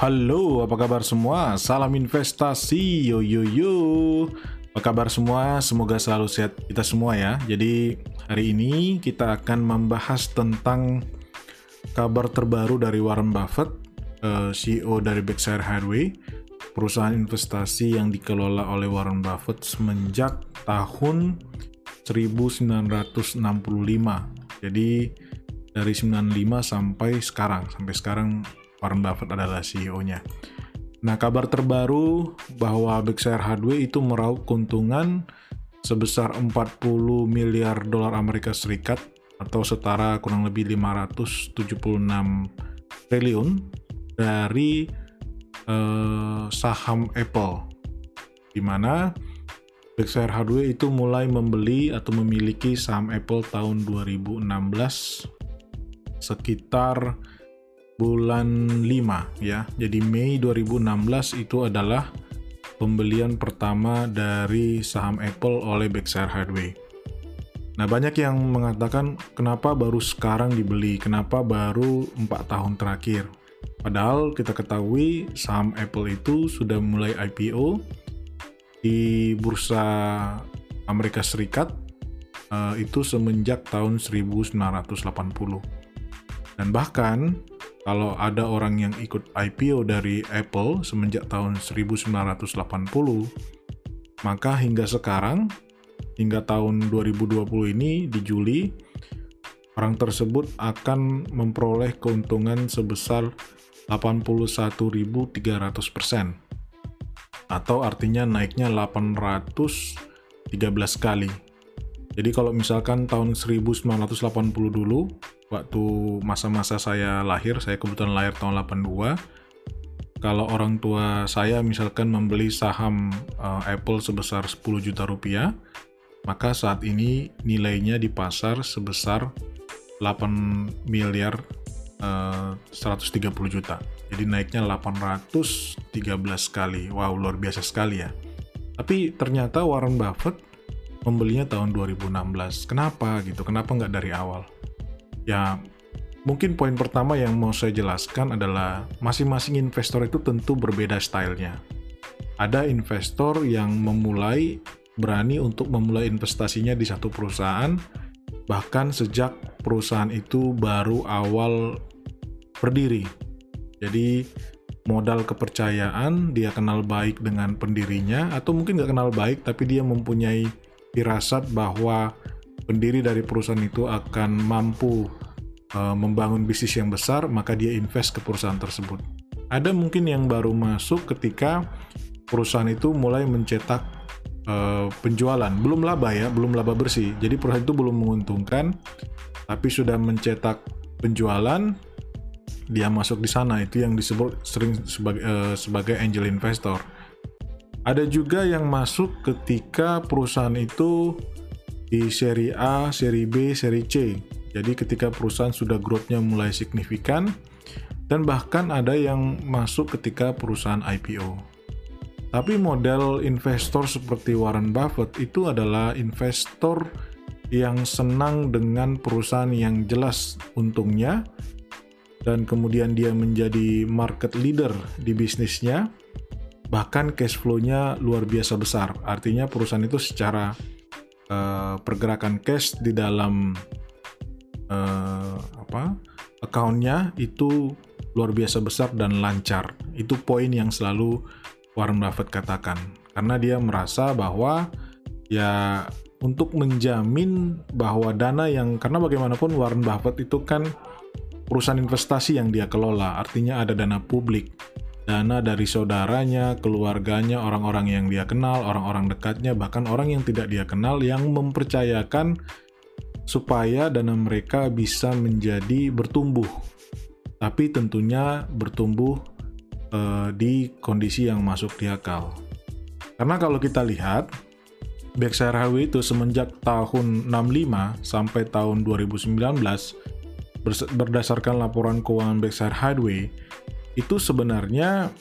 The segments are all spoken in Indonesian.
Halo, apa kabar semua? Salam investasi, yo yo yo. Apa kabar semua? Semoga selalu sehat kita semua ya. Jadi hari ini kita akan membahas tentang kabar terbaru dari Warren Buffett, eh, CEO dari Berkshire Hathaway, perusahaan investasi yang dikelola oleh Warren Buffett semenjak tahun 1965. Jadi dari 95 sampai sekarang, sampai sekarang Warren Buffett adalah CEO-nya. Nah, kabar terbaru bahwa Berkshire Hathaway itu meraup keuntungan sebesar 40 miliar dolar Amerika Serikat atau setara kurang lebih 576 triliun dari eh, saham Apple. Di mana Berkshire Hathaway itu mulai membeli atau memiliki saham Apple tahun 2016 sekitar bulan 5 ya. Jadi Mei 2016 itu adalah pembelian pertama dari saham Apple oleh Berkshire Hathaway. Nah, banyak yang mengatakan kenapa baru sekarang dibeli, kenapa baru 4 tahun terakhir. Padahal kita ketahui saham Apple itu sudah mulai IPO di bursa Amerika Serikat uh, itu semenjak tahun 1980. Dan bahkan kalau ada orang yang ikut IPO dari Apple semenjak tahun 1980, maka hingga sekarang, hingga tahun 2020 ini di Juli, orang tersebut akan memperoleh keuntungan sebesar 81.300% atau artinya naiknya 813 kali. Jadi kalau misalkan tahun 1980 dulu waktu masa-masa saya lahir, saya kebetulan lahir tahun 82. Kalau orang tua saya misalkan membeli saham uh, Apple sebesar 10 juta rupiah, maka saat ini nilainya di pasar sebesar 8 miliar uh, 130 juta. Jadi naiknya 813 kali. Wow, luar biasa sekali ya. Tapi ternyata Warren Buffett membelinya tahun 2016. Kenapa gitu? Kenapa nggak dari awal? Ya, mungkin poin pertama yang mau saya jelaskan adalah masing-masing investor itu tentu berbeda stylenya. Ada investor yang memulai berani untuk memulai investasinya di satu perusahaan bahkan sejak perusahaan itu baru awal berdiri. Jadi modal kepercayaan, dia kenal baik dengan pendirinya, atau mungkin nggak kenal baik, tapi dia mempunyai firasat bahwa pendiri dari perusahaan itu akan mampu uh, membangun bisnis yang besar, maka dia invest ke perusahaan tersebut. Ada mungkin yang baru masuk ketika perusahaan itu mulai mencetak uh, penjualan, belum laba ya, belum laba bersih. Jadi perusahaan itu belum menguntungkan, tapi sudah mencetak penjualan, dia masuk di sana. Itu yang disebut sering sebagai uh, sebagai angel investor. Ada juga yang masuk ketika perusahaan itu di seri A, seri B, seri C. Jadi ketika perusahaan sudah growth-nya mulai signifikan dan bahkan ada yang masuk ketika perusahaan IPO. Tapi model investor seperti Warren Buffett itu adalah investor yang senang dengan perusahaan yang jelas untungnya dan kemudian dia menjadi market leader di bisnisnya bahkan cash flow-nya luar biasa besar. Artinya perusahaan itu secara uh, pergerakan cash di dalam uh, apa accountnya itu luar biasa besar dan lancar. Itu poin yang selalu Warren Buffett katakan karena dia merasa bahwa ya untuk menjamin bahwa dana yang karena bagaimanapun Warren Buffett itu kan perusahaan investasi yang dia kelola, artinya ada dana publik dana dari saudaranya, keluarganya, orang-orang yang dia kenal, orang-orang dekatnya, bahkan orang yang tidak dia kenal yang mempercayakan supaya dana mereka bisa menjadi bertumbuh. Tapi tentunya bertumbuh uh, di kondisi yang masuk di akal. Karena kalau kita lihat Berkshire Hathaway itu semenjak tahun 65 sampai tahun 2019 berdasarkan laporan keuangan Berkshire Hathaway itu sebenarnya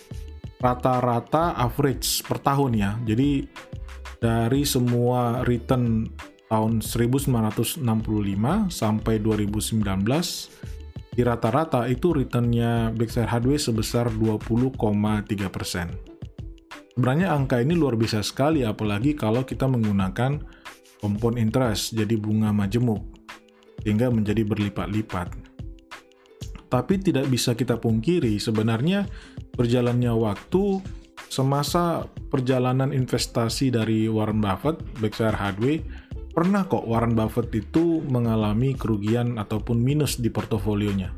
rata-rata average per tahun ya. Jadi dari semua return tahun 1965 sampai 2019 di rata-rata itu returnnya Berkshire Hathaway sebesar 20,3%. Sebenarnya angka ini luar biasa sekali apalagi kalau kita menggunakan compound interest, jadi bunga majemuk, hingga menjadi berlipat-lipat. Tapi tidak bisa kita pungkiri sebenarnya berjalannya waktu semasa perjalanan investasi dari Warren Buffett, Berkshire Hathaway Pernah kok Warren Buffett itu mengalami kerugian ataupun minus di portofolionya.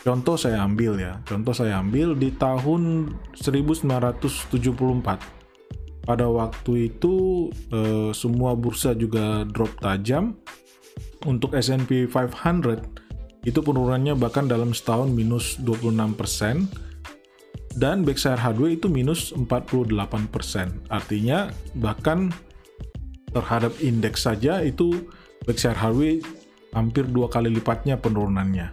Contoh saya ambil ya, contoh saya ambil di tahun 1974. Pada waktu itu eh, semua bursa juga drop tajam. Untuk S&P 500 itu penurunannya bahkan dalam setahun minus 26%. Dan Berkshire Hathaway itu minus 48%. Artinya bahkan terhadap indeks saja itu Berkshire Hathaway hampir dua kali lipatnya penurunannya.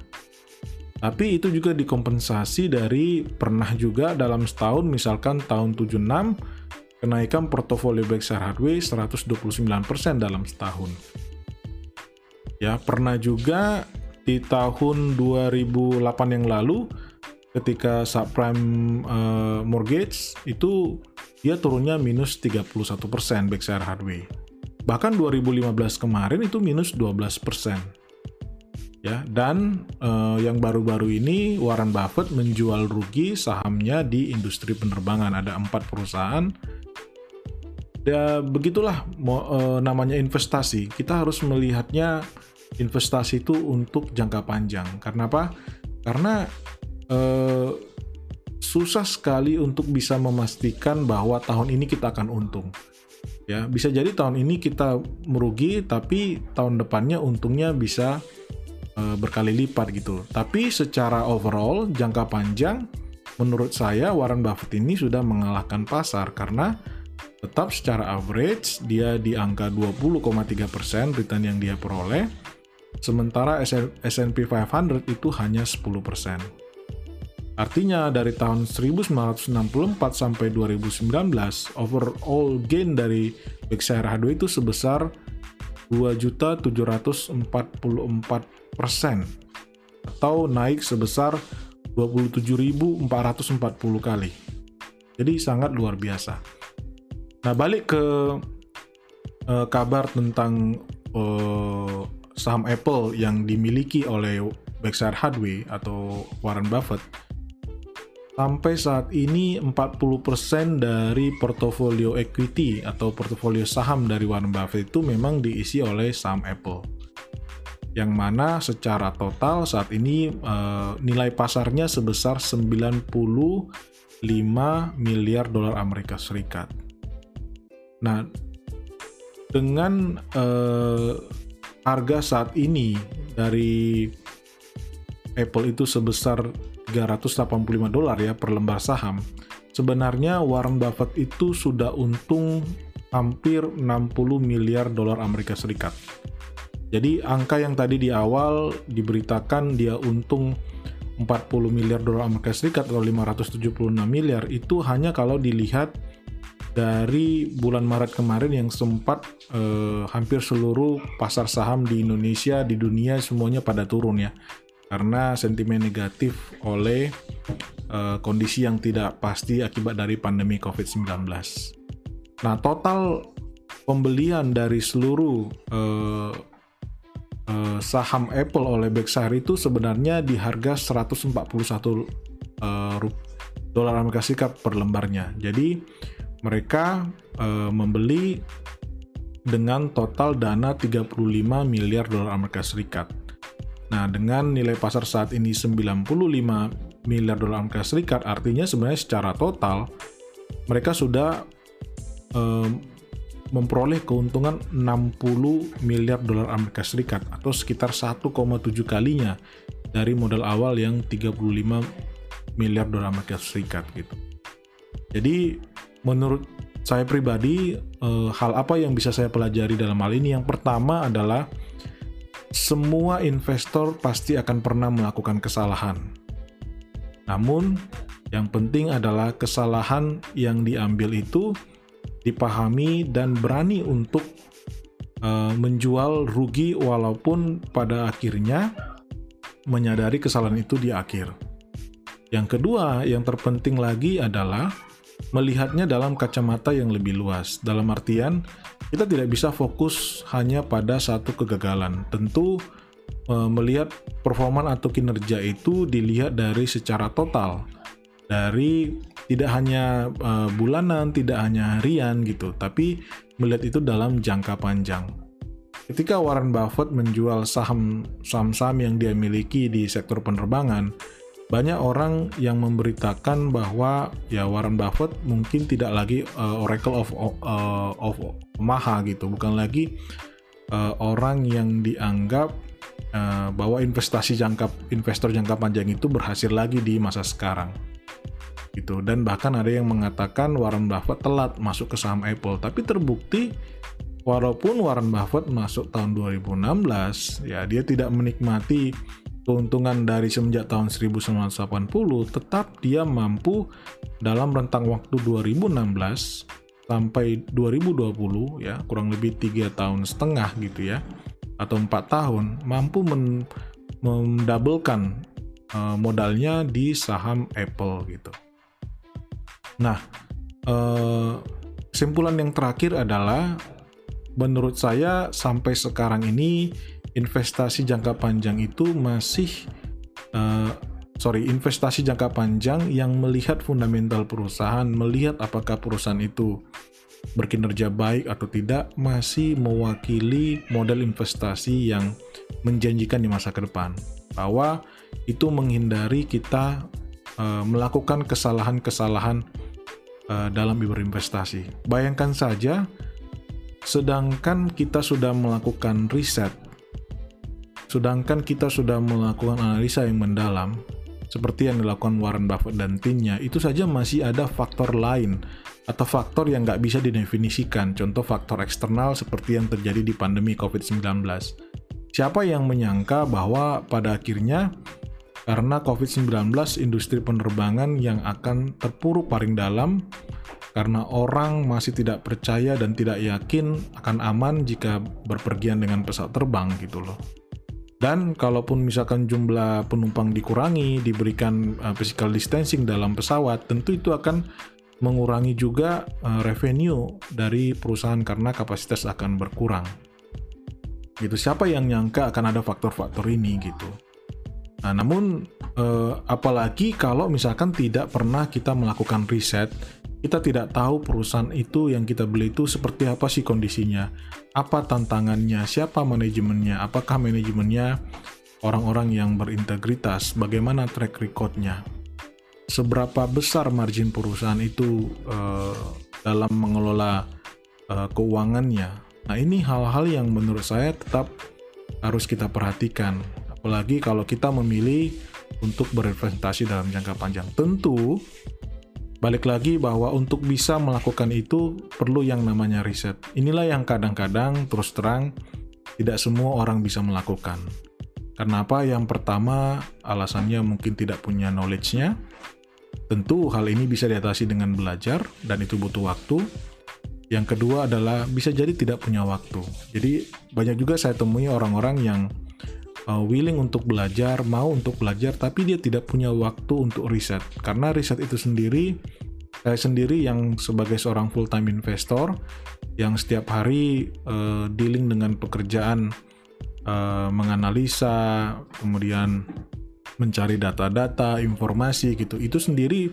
Tapi itu juga dikompensasi dari pernah juga dalam setahun misalkan tahun 76 kenaikan portofolio Berkshire Hathaway 129% dalam setahun. Ya, pernah juga di tahun 2008 yang lalu ketika subprime uh, mortgage itu dia turunnya minus 31% Berkshire Hathaway. Bahkan 2015 kemarin itu minus 12%. Ya, dan uh, yang baru-baru ini Warren Buffett menjual rugi sahamnya di industri penerbangan. Ada empat perusahaan. Ya, begitulah uh, namanya investasi. Kita harus melihatnya investasi itu untuk jangka panjang. Karena apa? Karena uh, susah sekali untuk bisa memastikan bahwa tahun ini kita akan untung ya bisa jadi tahun ini kita merugi tapi tahun depannya untungnya bisa uh, berkali lipat gitu tapi secara overall jangka panjang menurut saya Warren Buffett ini sudah mengalahkan pasar karena tetap secara average dia di angka 20,3% return yang dia peroleh sementara S&P 500 itu hanya 10%. Artinya dari tahun 1964 sampai 2019, overall gain dari Berkshire Hathaway itu sebesar 2.744 persen atau naik sebesar 27.440 kali. Jadi sangat luar biasa. Nah balik ke uh, kabar tentang uh, saham Apple yang dimiliki oleh Berkshire Hathaway atau Warren Buffett sampai saat ini 40% dari portofolio equity atau portofolio saham dari Warren Buffett itu memang diisi oleh saham Apple. Yang mana secara total saat ini uh, nilai pasarnya sebesar 95 miliar dolar Amerika Serikat. Nah, dengan uh, harga saat ini dari Apple itu sebesar 385 dolar ya per lembar saham. Sebenarnya Warren Buffett itu sudah untung hampir 60 miliar dolar Amerika Serikat. Jadi angka yang tadi di awal diberitakan dia untung 40 miliar dolar Amerika Serikat atau 576 miliar itu hanya kalau dilihat dari bulan Maret kemarin yang sempat eh, hampir seluruh pasar saham di Indonesia di dunia semuanya pada turun ya karena sentimen negatif oleh uh, kondisi yang tidak pasti akibat dari pandemi COVID-19. Nah, total pembelian dari seluruh uh, uh, saham Apple oleh Berkshire itu sebenarnya di harga 141 uh, dolar Amerika Serikat per lembarnya. Jadi mereka uh, membeli dengan total dana 35 miliar dolar Amerika Serikat. Nah, dengan nilai pasar saat ini 95 miliar dolar Amerika Serikat, artinya sebenarnya secara total mereka sudah um, memperoleh keuntungan 60 miliar dolar Amerika Serikat atau sekitar 1,7 kalinya dari modal awal yang 35 miliar dolar Amerika Serikat gitu. Jadi menurut saya pribadi uh, hal apa yang bisa saya pelajari dalam hal ini yang pertama adalah semua investor pasti akan pernah melakukan kesalahan. Namun, yang penting adalah kesalahan yang diambil itu dipahami dan berani untuk uh, menjual rugi walaupun pada akhirnya menyadari kesalahan itu di akhir. Yang kedua, yang terpenting lagi adalah melihatnya dalam kacamata yang lebih luas. Dalam artian, kita tidak bisa fokus hanya pada satu kegagalan. Tentu eh, melihat performa atau kinerja itu dilihat dari secara total. Dari tidak hanya uh, bulanan, tidak hanya harian gitu, tapi melihat itu dalam jangka panjang. Ketika Warren Buffett menjual saham saham-saham yang dia miliki di sektor penerbangan, banyak orang yang memberitakan bahwa ya Warren Buffett mungkin tidak lagi uh, Oracle of uh, of Omaha gitu, bukan lagi uh, orang yang dianggap uh, bahwa investasi jangka investor jangka panjang itu berhasil lagi di masa sekarang. Gitu. Dan bahkan ada yang mengatakan Warren Buffett telat masuk ke saham Apple, tapi terbukti walaupun Warren Buffett masuk tahun 2016, ya dia tidak menikmati keuntungan dari semenjak tahun 1980 tetap dia mampu dalam rentang waktu 2016 sampai 2020 ya kurang lebih tiga tahun setengah gitu ya atau empat tahun mampu men mendabelkan uh, modalnya di saham Apple gitu. Nah, uh, kesimpulan yang terakhir adalah menurut saya sampai sekarang ini investasi jangka panjang itu masih uh, sorry investasi jangka panjang yang melihat fundamental perusahaan melihat apakah perusahaan itu berkinerja baik atau tidak masih mewakili model investasi yang menjanjikan di masa ke depan. Bahwa itu menghindari kita uh, melakukan kesalahan-kesalahan uh, dalam berinvestasi. Bayangkan saja sedangkan kita sudah melakukan riset Sedangkan kita sudah melakukan analisa yang mendalam, seperti yang dilakukan Warren Buffett dan timnya, itu saja masih ada faktor lain atau faktor yang nggak bisa didefinisikan. Contoh faktor eksternal seperti yang terjadi di pandemi COVID-19. Siapa yang menyangka bahwa pada akhirnya karena COVID-19 industri penerbangan yang akan terpuruk paling dalam karena orang masih tidak percaya dan tidak yakin akan aman jika berpergian dengan pesawat terbang gitu loh. Dan kalaupun misalkan jumlah penumpang dikurangi, diberikan uh, physical distancing dalam pesawat, tentu itu akan mengurangi juga uh, revenue dari perusahaan karena kapasitas akan berkurang. Gitu. Siapa yang nyangka akan ada faktor-faktor ini gitu. Nah, namun uh, apalagi kalau misalkan tidak pernah kita melakukan riset kita tidak tahu perusahaan itu yang kita beli itu seperti apa sih kondisinya, apa tantangannya, siapa manajemennya, apakah manajemennya orang-orang yang berintegritas, bagaimana track recordnya, seberapa besar margin perusahaan itu uh, dalam mengelola uh, keuangannya. Nah ini hal-hal yang menurut saya tetap harus kita perhatikan, apalagi kalau kita memilih untuk berinvestasi dalam jangka panjang. Tentu Balik lagi bahwa untuk bisa melakukan itu perlu yang namanya riset. Inilah yang kadang-kadang terus terang tidak semua orang bisa melakukan. Kenapa? Yang pertama, alasannya mungkin tidak punya knowledge-nya. Tentu hal ini bisa diatasi dengan belajar dan itu butuh waktu. Yang kedua adalah bisa jadi tidak punya waktu. Jadi banyak juga saya temui orang-orang yang uh, willing untuk belajar, mau untuk belajar, tapi dia tidak punya waktu untuk riset. Karena riset itu sendiri, saya sendiri yang sebagai seorang full time investor, yang setiap hari uh, dealing dengan pekerjaan uh, menganalisa, kemudian mencari data-data, informasi gitu, itu sendiri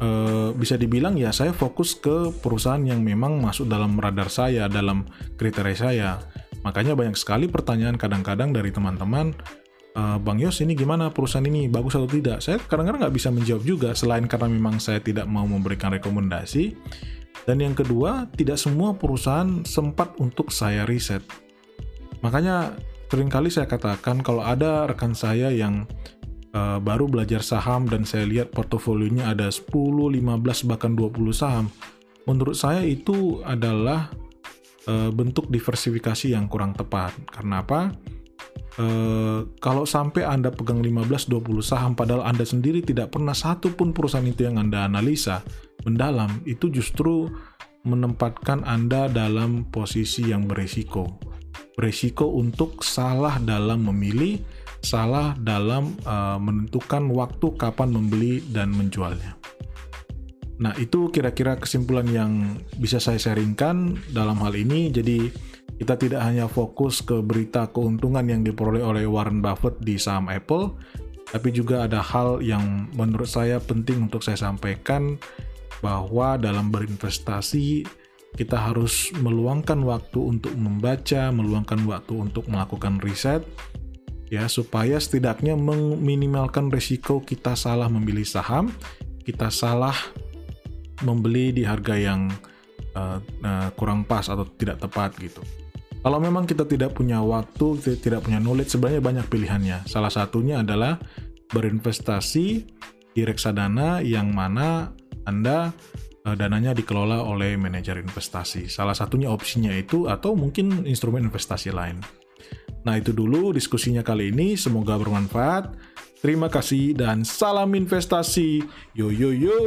uh, bisa dibilang ya saya fokus ke perusahaan yang memang masuk dalam radar saya, dalam kriteria saya Makanya banyak sekali pertanyaan kadang-kadang dari teman-teman, e, Bang Yos ini gimana perusahaan ini bagus atau tidak? Saya kadang-kadang nggak bisa menjawab juga selain karena memang saya tidak mau memberikan rekomendasi. Dan yang kedua, tidak semua perusahaan sempat untuk saya riset. Makanya sering kali saya katakan kalau ada rekan saya yang uh, baru belajar saham dan saya lihat portofolionya ada 10, 15 bahkan 20 saham, menurut saya itu adalah uh, bentuk diversifikasi yang kurang tepat. Karena apa? Uh, kalau sampai Anda pegang 15-20 saham padahal Anda sendiri tidak pernah satu pun perusahaan itu yang Anda analisa mendalam, itu justru menempatkan Anda dalam posisi yang beresiko. beresiko untuk salah dalam memilih, salah dalam uh, menentukan waktu kapan membeli dan menjualnya. Nah, itu kira-kira kesimpulan yang bisa saya sharingkan dalam hal ini. Jadi, kita tidak hanya fokus ke berita keuntungan yang diperoleh oleh Warren Buffett di saham Apple, tapi juga ada hal yang menurut saya penting untuk saya sampaikan bahwa dalam berinvestasi kita harus meluangkan waktu untuk membaca, meluangkan waktu untuk melakukan riset ya supaya setidaknya meminimalkan risiko kita salah memilih saham, kita salah membeli di harga yang uh, uh, kurang pas atau tidak tepat gitu. Kalau memang kita tidak punya waktu, tidak punya knowledge, sebenarnya banyak pilihannya. Salah satunya adalah berinvestasi di reksadana yang mana Anda uh, dananya dikelola oleh manajer investasi. Salah satunya opsinya itu atau mungkin instrumen investasi lain. Nah, itu dulu diskusinya kali ini. Semoga bermanfaat. Terima kasih dan salam investasi. Yo yo yo.